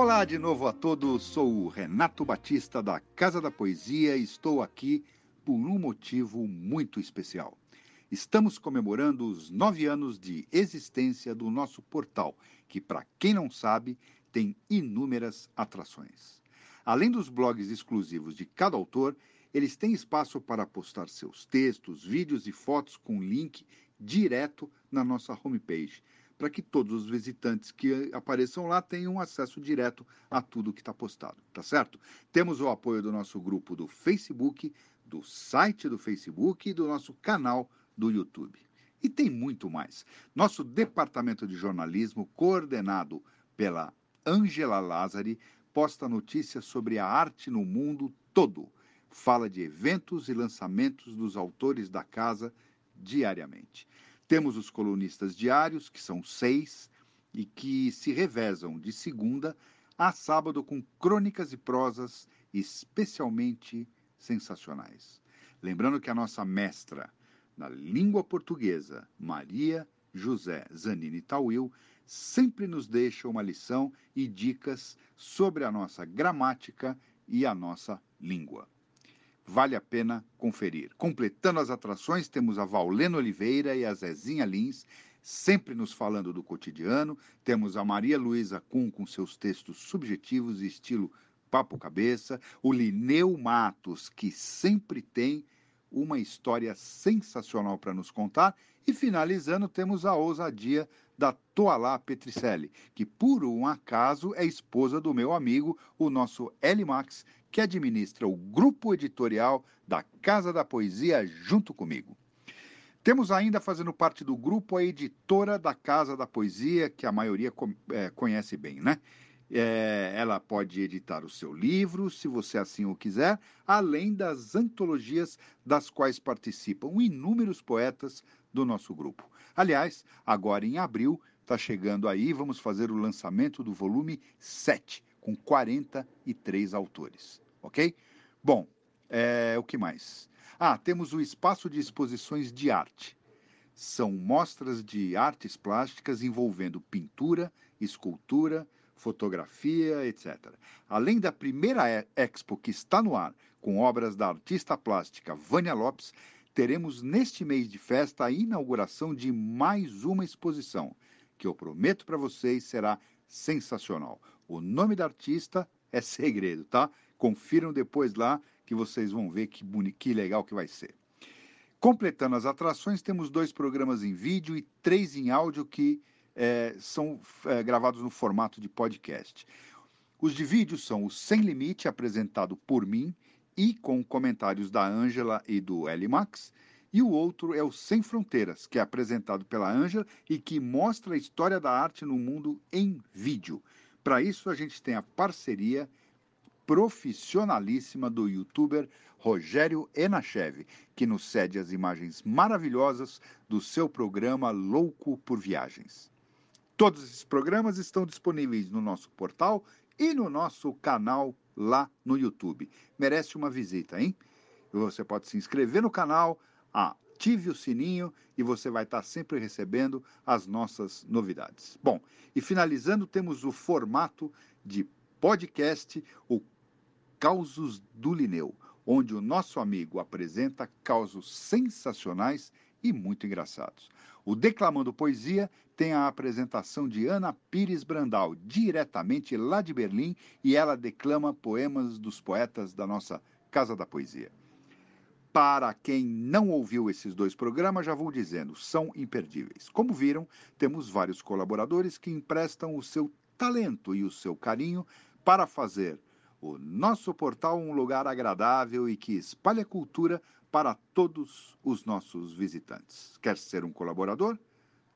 Olá de novo a todos, sou o Renato Batista da Casa da Poesia e estou aqui por um motivo muito especial. Estamos comemorando os nove anos de existência do nosso portal, que, para quem não sabe, tem inúmeras atrações. Além dos blogs exclusivos de cada autor, eles têm espaço para postar seus textos, vídeos e fotos com link direto na nossa homepage, para que todos os visitantes que apareçam lá tenham acesso direto a tudo que está postado, tá certo? Temos o apoio do nosso grupo do Facebook, do site do Facebook e do nosso canal do YouTube. E tem muito mais. Nosso departamento de jornalismo, coordenado pela Angela Lazari, posta notícias sobre a arte no mundo todo. Fala de eventos e lançamentos dos autores da casa diariamente. Temos os colunistas diários, que são seis, e que se revezam de segunda a sábado com crônicas e prosas especialmente sensacionais. Lembrando que a nossa mestra na língua portuguesa, Maria José Zanini Tauil, sempre nos deixa uma lição e dicas sobre a nossa gramática e a nossa língua vale a pena conferir. Completando as atrações, temos a Vaulena Oliveira e a Zezinha Lins, sempre nos falando do cotidiano. Temos a Maria Luísa Kuhn com seus textos subjetivos e estilo papo cabeça. O Lineu Matos, que sempre tem uma história sensacional para nos contar. E finalizando, temos a ousadia da Toalá Petricelli, que por um acaso é esposa do meu amigo, o nosso Eli Max, que administra o grupo editorial da Casa da Poesia junto comigo. Temos ainda fazendo parte do grupo a editora da Casa da Poesia, que a maioria é, conhece bem, né? É, ela pode editar o seu livro, se você assim o quiser, além das antologias das quais participam inúmeros poetas do nosso grupo. Aliás, agora em abril, está chegando aí, vamos fazer o lançamento do volume 7, com 43 autores, ok? Bom, é, o que mais? Ah, temos o espaço de exposições de arte. São mostras de artes plásticas envolvendo pintura, escultura, fotografia, etc. Além da primeira expo que está no ar, com obras da artista plástica Vânia Lopes, teremos neste mês de festa a inauguração de mais uma exposição, que eu prometo para vocês será sensacional. O nome da artista é segredo, tá? Confiram depois lá que vocês vão ver que, que legal que vai ser. Completando as atrações, temos dois programas em vídeo e três em áudio que é, são é, gravados no formato de podcast. Os de vídeo são o Sem Limite, apresentado por mim e com comentários da Ângela e do Max, e o outro é o Sem Fronteiras, que é apresentado pela Ângela e que mostra a história da arte no mundo em vídeo. Para isso, a gente tem a parceria profissionalíssima do youtuber Rogério Enachev, que nos cede as imagens maravilhosas do seu programa Louco por Viagens. Todos esses programas estão disponíveis no nosso portal e no nosso canal lá no YouTube. Merece uma visita, hein? Você pode se inscrever no canal, ative o sininho e você vai estar sempre recebendo as nossas novidades. Bom, e finalizando, temos o formato de podcast, o Causos do Lineu, onde o nosso amigo apresenta causos sensacionais e muito engraçados. O Declamando Poesia tem a apresentação de Ana Pires Brandal, diretamente lá de Berlim, e ela declama poemas dos poetas da nossa Casa da Poesia. Para quem não ouviu esses dois programas, já vou dizendo, são imperdíveis. Como viram, temos vários colaboradores que emprestam o seu talento e o seu carinho para fazer o nosso portal um lugar agradável e que espalhe a cultura para todos os nossos visitantes. Quer ser um colaborador?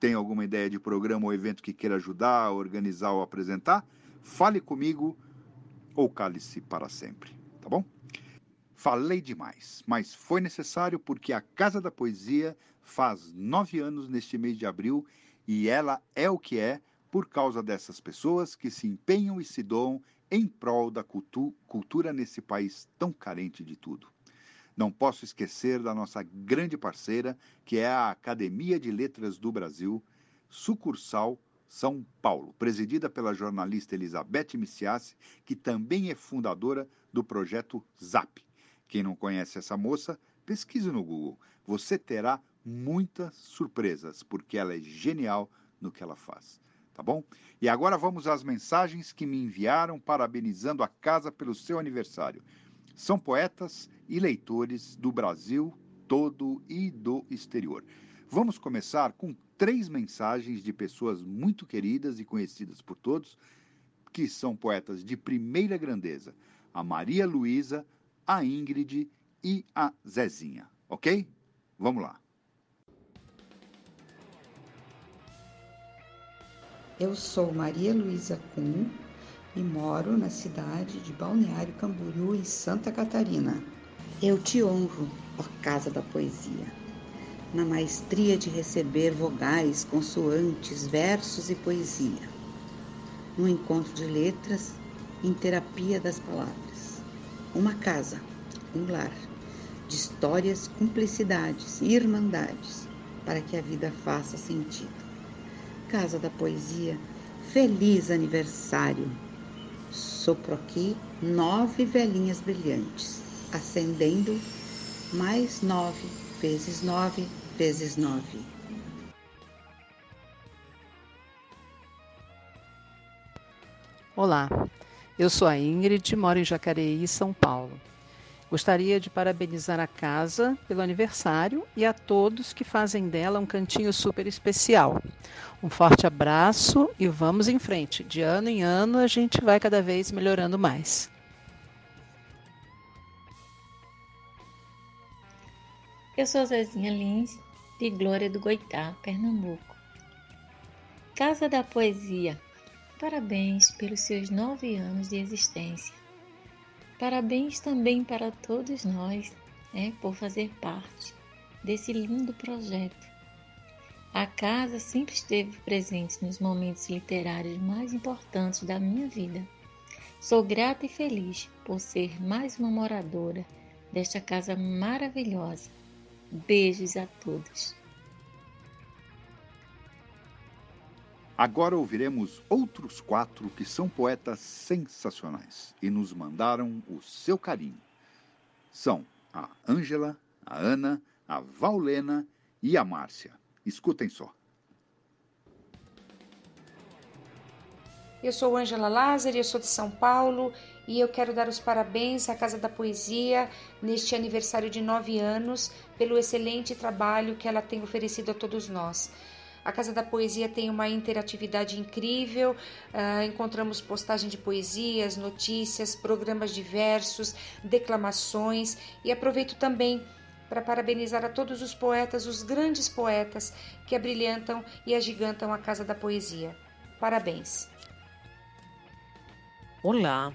Tem alguma ideia de programa ou evento que queira ajudar, organizar ou apresentar? Fale comigo ou cale-se para sempre, tá bom? Falei demais, mas foi necessário porque a Casa da Poesia faz nove anos neste mês de abril e ela é o que é por causa dessas pessoas que se empenham e se doam em prol da cultu cultura nesse país tão carente de tudo. Não posso esquecer da nossa grande parceira, que é a Academia de Letras do Brasil, sucursal São Paulo, presidida pela jornalista Elizabeth Missiassi, que também é fundadora do projeto ZAP. Quem não conhece essa moça, pesquise no Google. Você terá muitas surpresas, porque ela é genial no que ela faz. Tá bom? E agora vamos às mensagens que me enviaram parabenizando a casa pelo seu aniversário. São poetas e leitores do Brasil todo e do exterior. Vamos começar com três mensagens de pessoas muito queridas e conhecidas por todos, que são poetas de primeira grandeza: a Maria Luísa, a Ingrid e a Zezinha. Ok? Vamos lá. Eu sou Maria Luísa Kuhn e moro na cidade de Balneário Camboriú, em Santa Catarina. Eu te honro, ó Casa da Poesia, na maestria de receber vogais, consoantes, versos e poesia, no encontro de letras, em terapia das palavras. Uma casa, um lar, de histórias, cumplicidades e irmandades, para que a vida faça sentido. Casa da Poesia, feliz aniversário! Sopro aqui nove velhinhas brilhantes, acendendo mais nove vezes nove vezes nove. Olá, eu sou a Ingrid, moro em Jacareí, São Paulo. Gostaria de parabenizar a casa pelo aniversário e a todos que fazem dela um cantinho super especial. Um forte abraço e vamos em frente. De ano em ano a gente vai cada vez melhorando mais. Eu sou Zezinha Lins, de Glória do Goitá, Pernambuco. Casa da Poesia, parabéns pelos seus nove anos de existência. Parabéns também para todos nós né, por fazer parte desse lindo projeto. A casa sempre esteve presente nos momentos literários mais importantes da minha vida. Sou grata e feliz por ser mais uma moradora desta casa maravilhosa. Beijos a todos. Agora ouviremos outros quatro que são poetas sensacionais e nos mandaram o seu carinho. São a Ângela, a Ana, a Vaulena e a Márcia. Escutem só. Eu sou Ângela Lázaro, eu sou de São Paulo e eu quero dar os parabéns à Casa da Poesia neste aniversário de nove anos pelo excelente trabalho que ela tem oferecido a todos nós. A Casa da Poesia tem uma interatividade incrível, uh, encontramos postagem de poesias, notícias, programas diversos, declamações e aproveito também para parabenizar a todos os poetas, os grandes poetas que abrilhantam e agigantam a Casa da Poesia. Parabéns! Olá,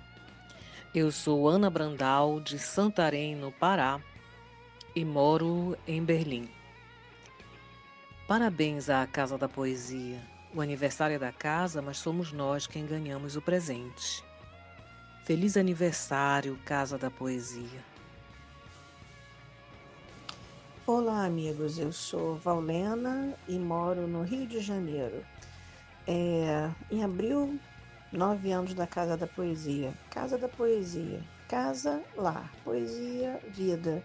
eu sou Ana Brandal, de Santarém, no Pará, e moro em Berlim. Parabéns à Casa da Poesia. O aniversário é da casa, mas somos nós quem ganhamos o presente. Feliz aniversário, Casa da Poesia. Olá, amigos. Eu sou Valena e moro no Rio de Janeiro. É, em abril, nove anos da Casa da Poesia. Casa da Poesia. Casa, lar. Poesia, vida.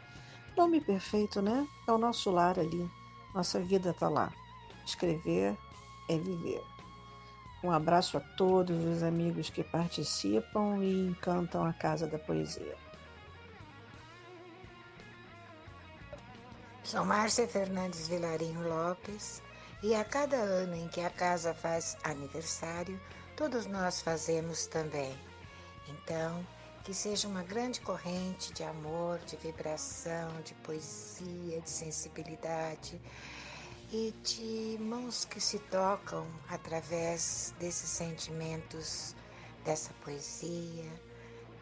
Nome perfeito, né? É o nosso lar ali. Nossa vida está lá. Escrever é viver. Um abraço a todos os amigos que participam e encantam a Casa da Poesia. Sou Márcia Fernandes Vilarinho Lopes e a cada ano em que a casa faz aniversário, todos nós fazemos também. Então, que seja uma grande corrente de amor, de vibração, de poesia, de sensibilidade e de mãos que se tocam através desses sentimentos, dessa poesia,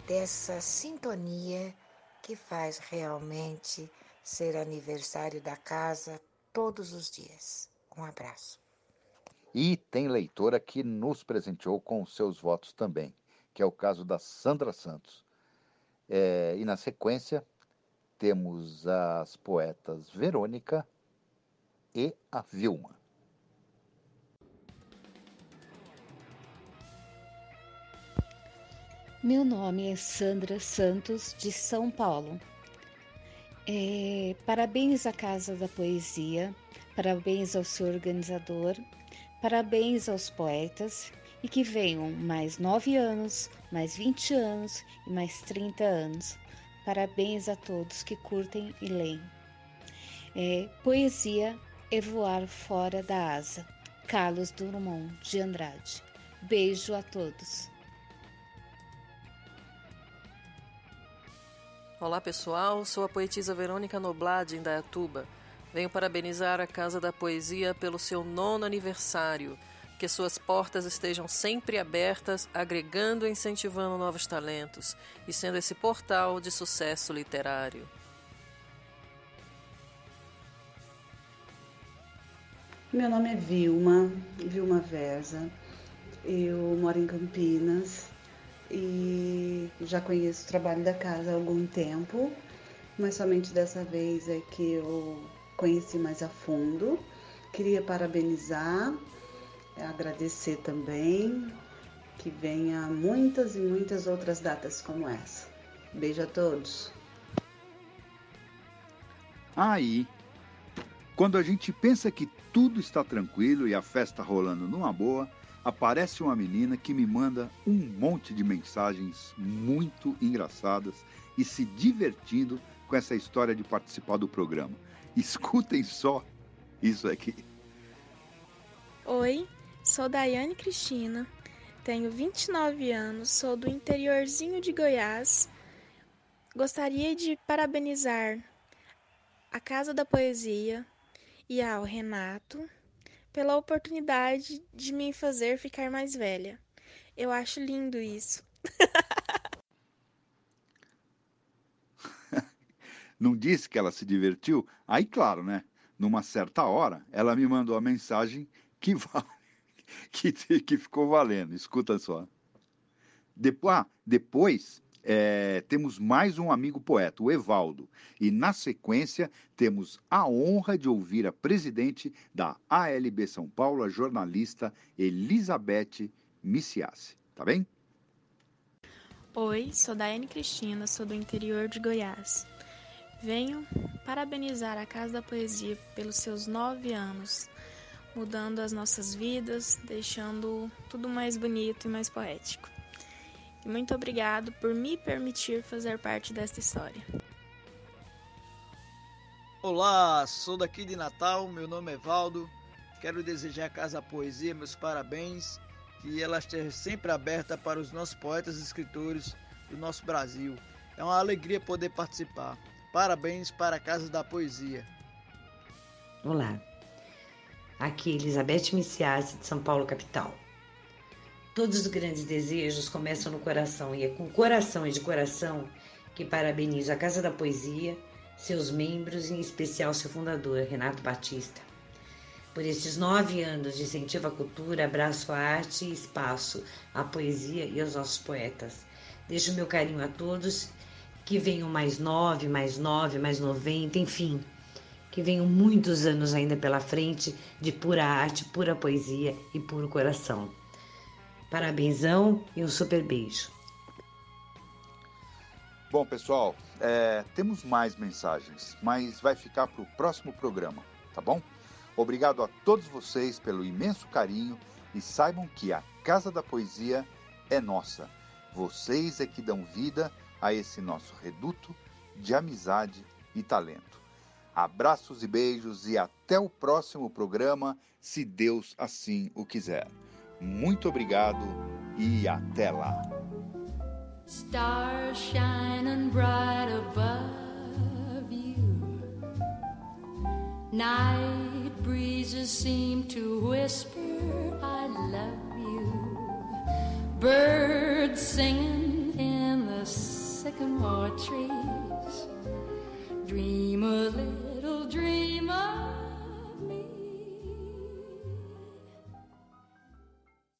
dessa sintonia que faz realmente ser aniversário da casa todos os dias. Um abraço. E tem leitora que nos presenteou com seus votos também que é o caso da Sandra Santos. É, e na sequência, temos as poetas Verônica e a Vilma. Meu nome é Sandra Santos, de São Paulo. É, parabéns à Casa da Poesia, parabéns ao seu organizador, parabéns aos poetas e que venham mais nove anos, mais 20 anos e mais 30 anos. Parabéns a todos que curtem e leem. É, poesia é voar fora da asa. Carlos Drummond de Andrade. Beijo a todos. Olá pessoal, sou a poetisa Verônica Noblat de Indaiatuba. Venho parabenizar a Casa da Poesia pelo seu nono aniversário. Que suas portas estejam sempre abertas, agregando e incentivando novos talentos e sendo esse portal de sucesso literário. Meu nome é Vilma, Vilma Verza. Eu moro em Campinas e já conheço o trabalho da casa há algum tempo, mas somente dessa vez é que eu conheci mais a fundo. Queria parabenizar, agradecer também, que venha muitas e muitas outras datas como essa. Beijo a todos. Aí, quando a gente pensa que tudo está tranquilo e a festa rolando numa boa, aparece uma menina que me manda um monte de mensagens muito engraçadas e se divertindo com essa história de participar do programa. Escutem só isso aqui. Oi, sou Daiane Cristina, tenho 29 anos, sou do interiorzinho de Goiás. Gostaria de parabenizar a Casa da Poesia e ao Renato pela oportunidade de me fazer ficar mais velha. Eu acho lindo isso. Não disse que ela se divertiu? Aí, claro, né? Numa certa hora, ela me mandou a mensagem que, vale, que, que ficou valendo. Escuta só. Depois, ah, depois é, temos mais um amigo poeta, o Evaldo. E na sequência temos a honra de ouvir a presidente da ALB São Paulo, a jornalista Elizabeth Missiassi. Tá bem? Oi, sou Daiane Cristina, sou do interior de Goiás. Venho parabenizar a Casa da Poesia pelos seus nove anos, mudando as nossas vidas, deixando tudo mais bonito e mais poético. E muito obrigado por me permitir fazer parte desta história. Olá, sou daqui de Natal, meu nome é Valdo. Quero desejar à Casa Poesia meus parabéns, que ela esteja sempre aberta para os nossos poetas e escritores do nosso Brasil. É uma alegria poder participar. Parabéns para a Casa da Poesia. Olá, aqui Elizabeth Missiasi de São Paulo, capital. Todos os grandes desejos começam no coração e é com coração e de coração que parabenizo a Casa da Poesia, seus membros e em especial seu fundador, Renato Batista. Por esses nove anos de incentivo à cultura, abraço à arte e espaço, à poesia e aos nossos poetas. Deixo meu carinho a todos, que venham mais nove, mais nove, mais noventa, enfim, que venham muitos anos ainda pela frente de pura arte, pura poesia e puro coração. Parabenzão e um super beijo. Bom, pessoal, é, temos mais mensagens, mas vai ficar para o próximo programa, tá bom? Obrigado a todos vocês pelo imenso carinho e saibam que a Casa da Poesia é nossa. Vocês é que dão vida a esse nosso reduto de amizade e talento. Abraços e beijos e até o próximo programa, se Deus assim o quiser. Muito obrigado e até lá. Stars shining bright above you. Night breezes seem to whisper, I love you. Birds singing in the sycamore trees. Dream dreamer.